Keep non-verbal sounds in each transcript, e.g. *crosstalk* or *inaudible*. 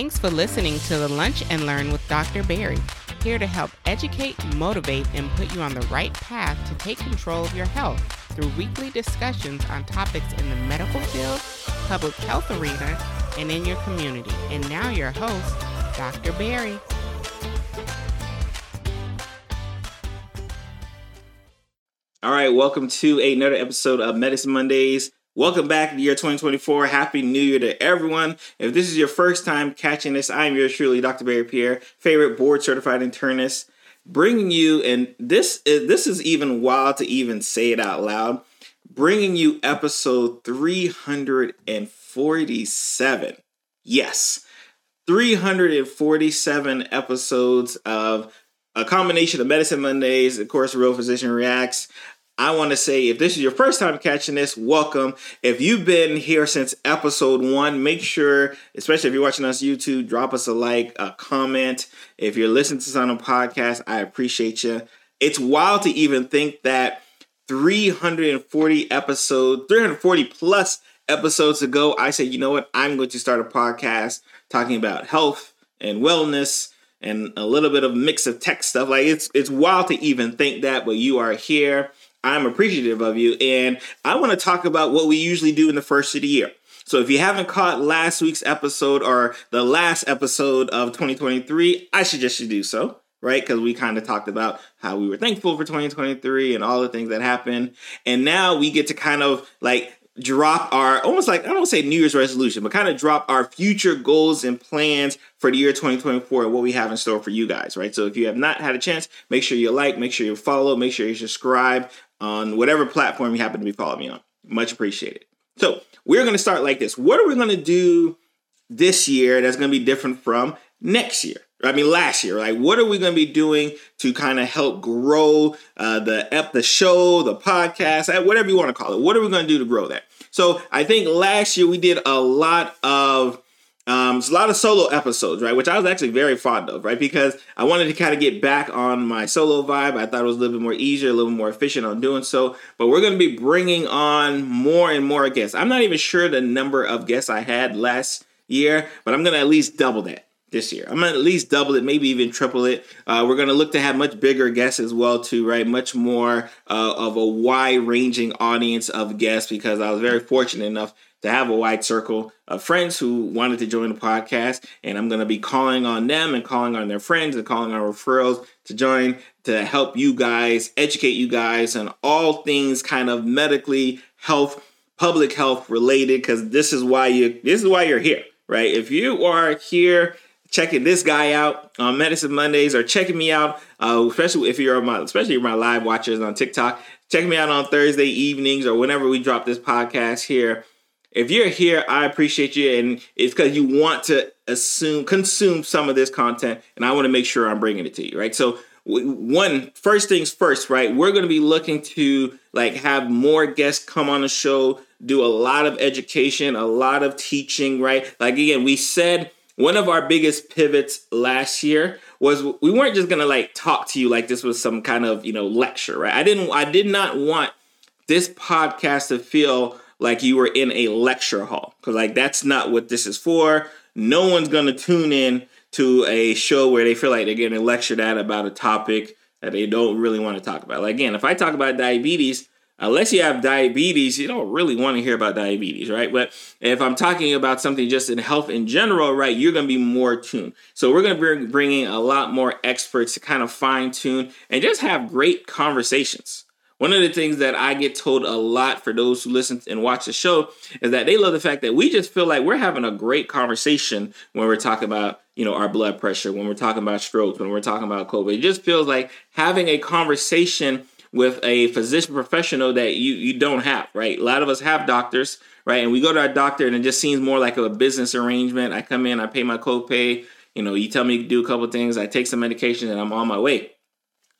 Thanks for listening to the Lunch and Learn with Dr. Berry, here to help educate, motivate, and put you on the right path to take control of your health through weekly discussions on topics in the medical field, public health arena, and in your community. And now, your host, Dr. Berry. All right, welcome to another episode of Medicine Mondays. Welcome back to the year 2024. Happy New Year to everyone. If this is your first time catching this, I'm yours truly, Dr. Berry Pierre, favorite board certified internist, bringing you, and this is, this is even wild to even say it out loud, bringing you episode 347. Yes, 347 episodes of a combination of Medicine Mondays, of course, Real Physician Reacts. I want to say if this is your first time catching this, welcome. If you've been here since episode one, make sure, especially if you're watching us YouTube, drop us a like, a comment. If you're listening to this on a podcast, I appreciate you. It's wild to even think that 340 episodes, 340 plus episodes ago, I said, you know what? I'm going to start a podcast talking about health and wellness and a little bit of mix of tech stuff. Like it's it's wild to even think that, but you are here. I'm appreciative of you. And I want to talk about what we usually do in the first of the year. So if you haven't caught last week's episode or the last episode of 2023, I suggest you do so, right? Because we kind of talked about how we were thankful for 2023 and all the things that happened. And now we get to kind of like drop our almost like I don't say New Year's resolution, but kind of drop our future goals and plans for the year 2024 and what we have in store for you guys, right? So if you have not had a chance, make sure you like, make sure you follow, make sure you subscribe on whatever platform you happen to be following me on. Much appreciated. So we're going to start like this. What are we going to do this year that's going to be different from next year? I mean, last year. Like, what are we going to be doing to kind of help grow uh, the ep, the show, the podcast, uh, whatever you want to call it? What are we going to do to grow that? So I think last year we did a lot of um, it's a lot of solo episodes, right? Which I was actually very fond of, right? Because I wanted to kind of get back on my solo vibe. I thought it was a little bit more easier, a little more efficient on doing so. But we're going to be bringing on more and more guests. I'm not even sure the number of guests I had last year, but I'm going to at least double that this year. I'm gonna at least double it, maybe even triple it. Uh, we're gonna look to have much bigger guests as well, too, right? Much more uh, of a wide-ranging audience of guests because I was very fortunate enough to have a wide circle of friends who wanted to join the podcast. And I'm going to be calling on them and calling on their friends and calling on referrals to join to help you guys, educate you guys on all things kind of medically health, public health related, because this is why you this is why you're here, right? If you are here checking this guy out on Medicine Mondays or checking me out, uh, especially if you're my especially my live watchers on TikTok, check me out on Thursday evenings or whenever we drop this podcast here if you're here, I appreciate you, and it's because you want to assume consume some of this content, and I want to make sure I'm bringing it to you, right? So, one first things first, right? We're going to be looking to like have more guests come on the show, do a lot of education, a lot of teaching, right? Like again, we said one of our biggest pivots last year was we weren't just going to like talk to you like this was some kind of you know lecture, right? I didn't, I did not want this podcast to feel like you were in a lecture hall. Because like that's not what this is for. No one's gonna tune in to a show where they feel like they're getting lectured at about a topic that they don't really want to talk about. Like again if i talk about diabetes unless you have diabetes you don't really want to hear about diabetes right? But if i'm talking about something just in health in general right you're going to be more tuned. So we're going to be bringing a lot more experts to kind of fine tune and just have great conversations one of the things that I get told a lot for those who listen and watch the show is that they love the fact that we just feel like we're having a great conversation when we're talking about, you know, our blood pressure, when we're talking about strokes, when we're talking about COVID. It just feels like having a conversation with a physician professional that you you don't have, right? A lot of us have doctors, right? And we go to our doctor and it just seems more like a business arrangement. I come in, I pay my copay, you know, you tell me to do a couple things, I take some medication and I'm on my way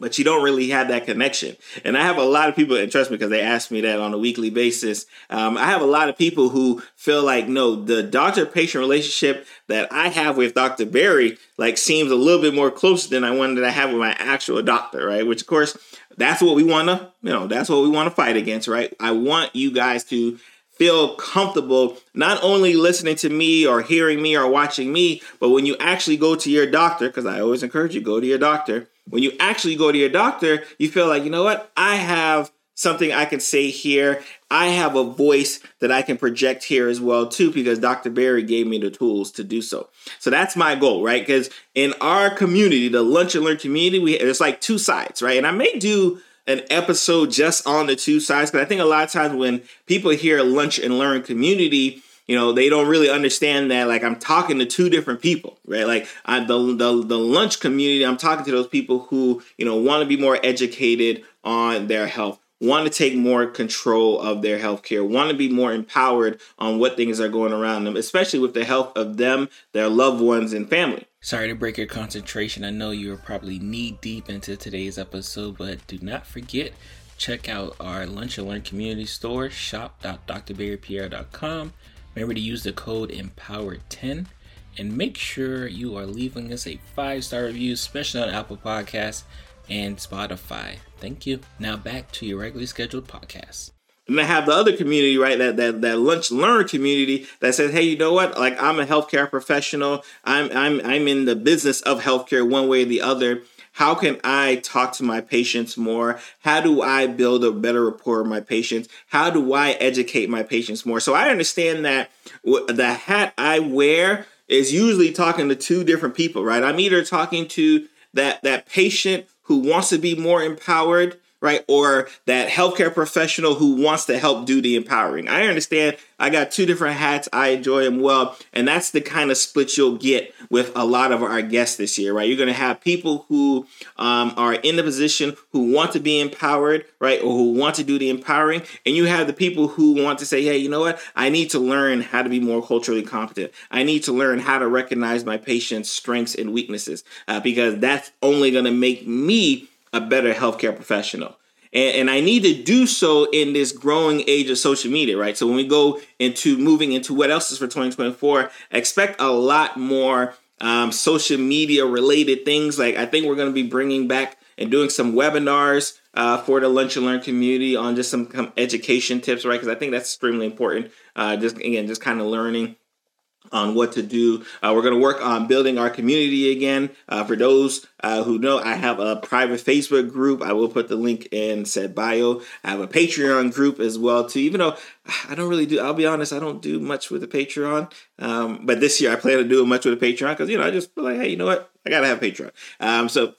but you don't really have that connection. And I have a lot of people, and trust me, because they ask me that on a weekly basis. Um, I have a lot of people who feel like, no, the doctor patient relationship that I have with Dr. Berry, like, seems a little bit more closer than I that I have with my actual doctor, right? Which, of course, that's what we want to, you know, that's what we want to fight against, right? I want you guys to feel comfortable not only listening to me or hearing me or watching me, but when you actually go to your doctor, because I always encourage you go to your doctor. When you actually go to your doctor, you feel like, you know what? I have something I can say here. I have a voice that I can project here as well too because Dr. Berry gave me the tools to do so. So that's my goal, right? Because in our community, the Lunch and Learn community, we it's like two sides, right? And I may do an episode just on the two sides because I think a lot of times when people hear lunch and learn community, you know, they don't really understand that like I'm talking to two different people, right? Like I, the, the the lunch community, I'm talking to those people who you know want to be more educated on their health want to take more control of their healthcare, want to be more empowered on what things are going around them, especially with the health of them, their loved ones, and family. Sorry to break your concentration. I know you're probably knee deep into today's episode, but do not forget check out our Lunch and Learn community store, shop.drberrypierre.com. Remember to use the code EMPOWERED10 and make sure you are leaving us a five star review, especially on Apple Podcasts and Spotify. Thank you. Now back to your regularly scheduled podcast. And I have the other community, right? That that that lunch learn community that says, hey, you know what? Like I'm a healthcare professional. I'm I'm I'm in the business of healthcare one way or the other. How can I talk to my patients more? How do I build a better rapport with my patients? How do I educate my patients more? So I understand that the hat I wear is usually talking to two different people, right? I'm either talking to that that patient who wants to be more empowered right? Or that healthcare professional who wants to help do the empowering. I understand I got two different hats. I enjoy them well. And that's the kind of split you'll get with a lot of our guests this year, right? You're going to have people who um, are in the position who want to be empowered, right? Or who want to do the empowering. And you have the people who want to say, hey, you know what? I need to learn how to be more culturally competent. I need to learn how to recognize my patient's strengths and weaknesses uh, because that's only going to make me a better healthcare professional. And, and, I need to do so in this growing age of social media, right? So when we go into moving into what else is for 2024, expect a lot more um, social media related things. Like I think we're going to be bringing back and doing some webinars uh, for the Lunch and Learn community on just some education tips, right? Because I think that's extremely important. Uh, just again, just kind of learning on what to do. Uh, we're going to work on building our community again. Uh, for those uh, who know, I have a private Facebook group. I will put the link in said bio. I have a Patreon group as well too. Even though I don't really do, I'll be honest, I don't do much with the Patreon. Um, but this year I plan to do much with the Patreon because you know I just feel like, hey, you know what, I gotta have Patreon. Um, so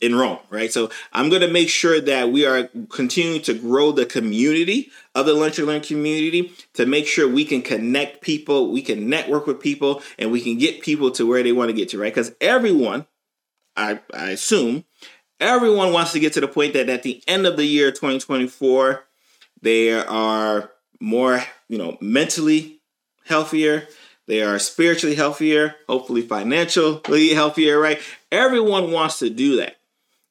in Rome, right? So I'm going to make sure that we are continuing to grow the community of the Lunch and Learn community to make sure we can connect people, we can network with people, and we can get people to where they want to get to, right? Because everyone, I, I assume, everyone wants to get to the point that at the end of the year 2024, they are more, you know, mentally healthier, they are spiritually healthier, hopefully financially *laughs* healthier, right? Everyone wants to do that.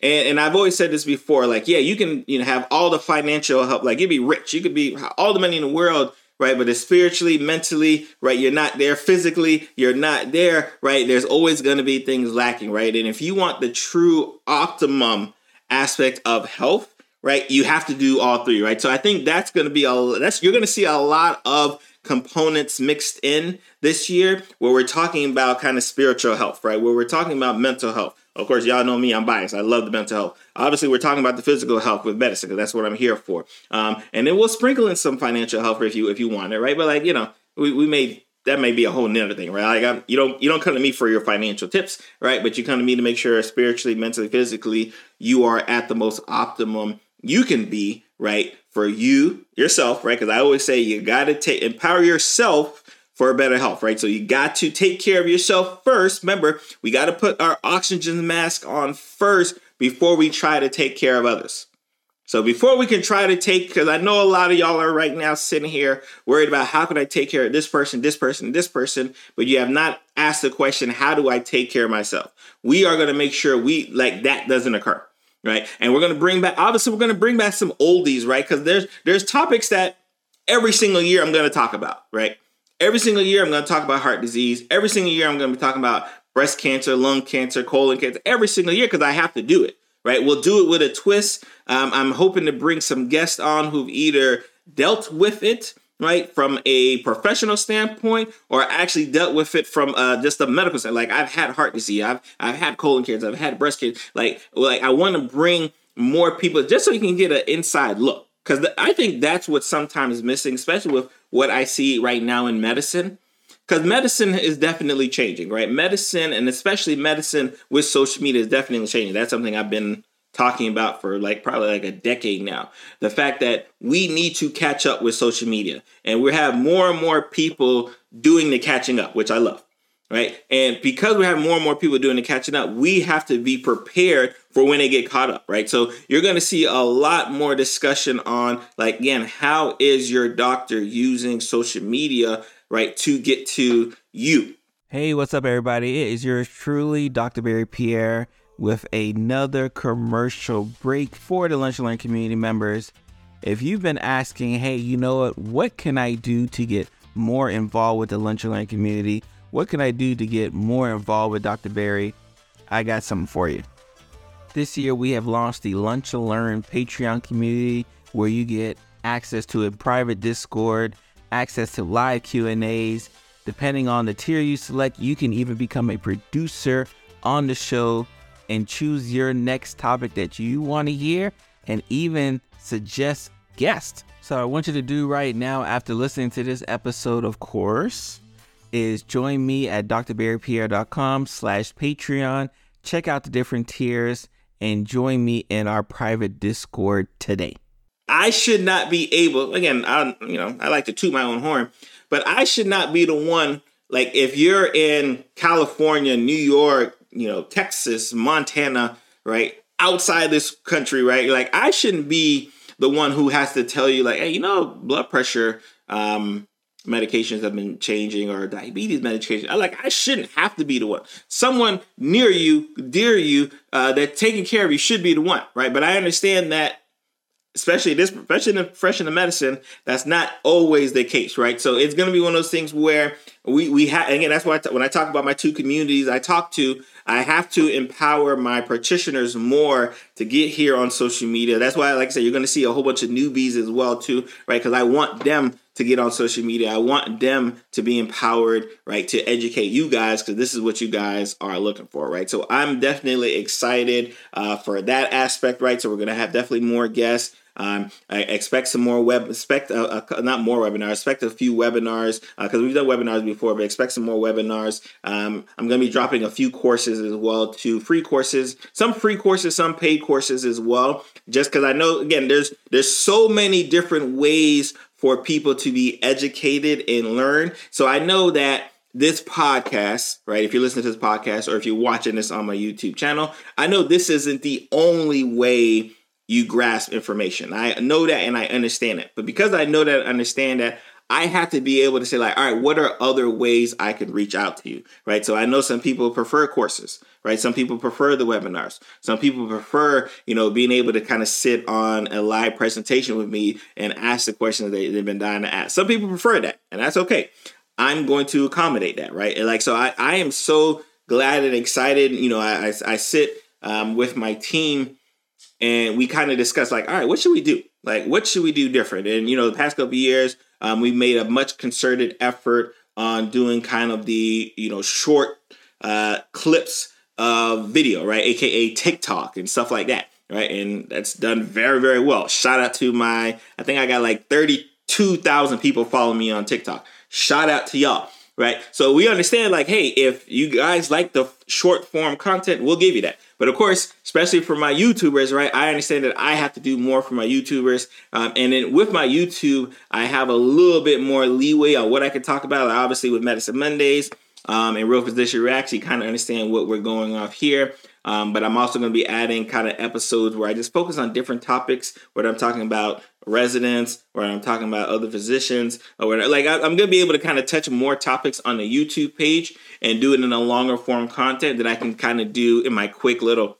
And, and I've always said this before, like, yeah, you can, you know, have all the financial help, like you'd be rich, you could be all the money in the world, right? But it's spiritually, mentally, right? You're not there physically, you're not there, right? There's always going to be things lacking, right? And if you want the true optimum aspect of health, right, you have to do all three, right? So I think that's going to be a that's you're going to see a lot of components mixed in this year where we're talking about kind of spiritual health, right? Where we're talking about mental health. Of course, y'all know me, I'm biased. I love the mental health. Obviously, we're talking about the physical health with medicine because that's what I'm here for. Um, and then we'll sprinkle in some financial health if you if you want it, right? But like you know, we, we may that may be a whole nother thing, right? Like I'm, you don't you don't come to me for your financial tips, right? But you come to me to make sure spiritually, mentally, physically, you are at the most optimum you can be, right? For you yourself, right? Because I always say you got to take empower yourself for a better health, right? So you got to take care of yourself first. Remember, we got to put our oxygen mask on first before we try to take care of others. So before we can try to take, because I know a lot of y'all are right now sitting here worried about how can I take care of this person, this person, this person, but you have not asked the question, how do I take care of myself? We are going to make sure we like that doesn't occur right? And we're going to bring back obviously we're going to bring back some oldies, right? Cuz there's there's topics that every single year I'm going to talk about, right? Every single year I'm going to talk about heart disease. Every single year I'm going to be talking about breast cancer, lung cancer, colon cancer every single year cuz I have to do it, right? We'll do it with a twist. Um, I'm hoping to bring some guests on who've either dealt with it right, from a professional standpoint, or actually dealt with it from uh, just a medical side Like I've had heart disease, I've I've had colon cancer, I've had breast cancer. Like like I want to bring more people just so you can get an inside look because I think that's what sometimes is missing, especially with what I see right now in medicine. Because medicine is definitely changing, right? Medicine and especially medicine with social media is definitely changing. That's something I've been talking about for like probably like a decade now. The fact that we need to catch up with social media and we have more and more people doing the catching up, which I love right? And because we have more and more people doing the catching up, we have to be prepared for when they get caught up, right? So you're going to see a lot more discussion on, like, again, how is your doctor using social media, right, to get to you? Hey, what's up, everybody? It is yours truly, Dr. Berry Pierre, with another commercial break for the Lunch and Learn community members. If you've been asking, hey, you know what, what can I do to get more involved with the Lunch and Learn community? What can I do to get more involved with Dr. Berry? I got something for you. This year we have launched the Lunch and Learn Patreon community where you get access to a private Discord, access to live Q&As. Depending on the tier you select, you can even become a producer on the show and choose your next topic that you want to hear and even suggest guests. So I want you to do right now after listening to this episode, of course, is join me at drberrypierre.com slash Patreon. Check out the different tiers and join me in our private Discord today. I should not be able, again, I you know, I like to toot my own horn, but I should not be the one like if you're in California, New York, you know, Texas, Montana, right? Outside this country, right? Like I shouldn't be the one who has to tell you like, hey, you know, blood pressure um medications have been changing or diabetes medication. I like I shouldn't have to be the one. Someone near you, dear you, uh, that taking care of you should be the one, right? But I understand that, especially this profession of fresh in the medicine, that's not always the case, right? So it's going to be one of those things where we we have again. That's why when I talk about my two communities, I talk to. I have to empower my practitioners more to get here on social media. That's why, like I said, you're going to see a whole bunch of newbies as well too, right? Because I want them to get on social media. I want them to be empowered, right, to educate you guys because this is what you guys are looking for, right? So I'm definitely excited uh, for that aspect, right? So we're gonna have definitely more guests. Um, I expect some more web, expect not more webinars, expect a few webinars because uh, we've done webinars before, but expect some more webinars. Um, I'm going to be dropping a few courses as well, to free courses, some free courses, some paid courses as well. Just because I know, again, there's there's so many different ways for people to be educated and learn. So I know that this podcast, right? If you're listening to this podcast or if you're watching this on my YouTube channel, I know this isn't the only way you grasp information. I know that and I understand it. But because I know that and understand that, I have to be able to say, like, all right, what are other ways I could reach out to you, right? So I know some people prefer courses, right? Some people prefer the webinars. Some people prefer, you know, being able to kind of sit on a live presentation with me and ask the questions that they've been dying to ask. Some people prefer that, and that's okay. I'm going to accommodate that, right? And like, so I, I am so glad and excited. You know, I, I, I sit um, with my team and we kind of discuss, like, all right, what should we do? Like, what should we do different? And, you know, the past couple years, um, we made a much concerted effort on doing kind of the, you know, short uh, clips of video, right? AKA TikTok and stuff like that, right? And that's done very, very well. Shout out to my, I think I got like 32,000 people following me on TikTok. Shout out to y'all, right? So we understand like, hey, if you guys like the short form content, we'll give you that. But of course, especially for my YouTubers, right? I understand that I have to do more for my YouTubers. Um, and then with my YouTube, I have a little bit more leeway on what I can talk about. Like obviously, with Medicine Mondays, um, and Real Physician Reacts, you kind of understand what we're going off here. Um, but I'm also going to be adding kind of episodes where I just focus on different topics, what I'm talking about residents, or I'm talking about other physicians, or whatever. Like I, am to be able to kind of touch more topics on the YouTube page and do it in a longer form content that I can kind of do in my quick little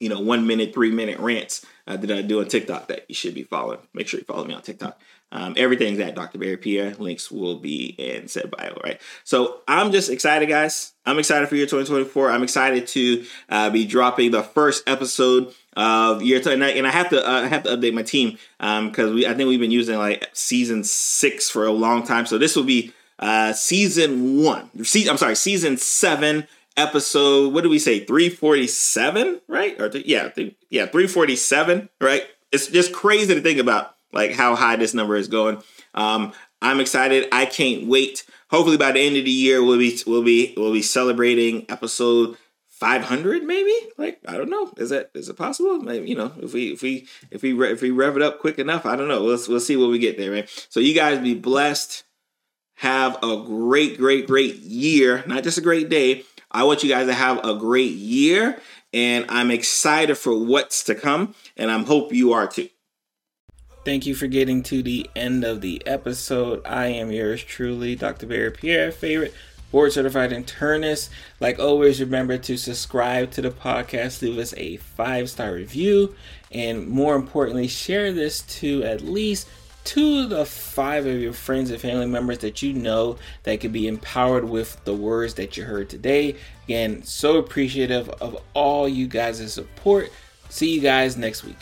you know, one minute, three minute rants uh, that I do on TikTok that you should be following. Make sure you follow me on TikTok. Um, everything's at Dr. Berry Pierre. Links will be in said bio, right? So I'm just excited, guys. I'm excited for year 2024. I'm excited to uh, be dropping the first episode of year 20, and I, and I have to uh, I have to update my team because um, we I think we've been using like season six for a long time. So this will be uh, season one. Se- I'm sorry, season seven episode. What do we say? 347, right? Or th- yeah, th- yeah, 347, right? It's just crazy to think about like how high this number is going. Um, I'm excited. I can't wait. Hopefully by the end of the year we'll be we'll be we'll be celebrating episode 500 maybe? Like i don't know. Is that is it possible? Maybe you know if we if we if we if we rev it up quick enough i don't know. We'll, we'll see what we get there right so you guys be blessed. Have a great great great year. Not just a great day. I want you guys to have a great year and i'm excited for what's to come and I'm hope you are too Thank you for getting to the end of the episode. I am yours truly, Dr. Berry Pierre, favorite board certified internist. Like always, remember to subscribe to the podcast, leave us a five star review, and more importantly, share this to at least two of the five of your friends and family members that you know that could be empowered with the words that you heard today. Again, so appreciative of all you guys' support. See you guys next week.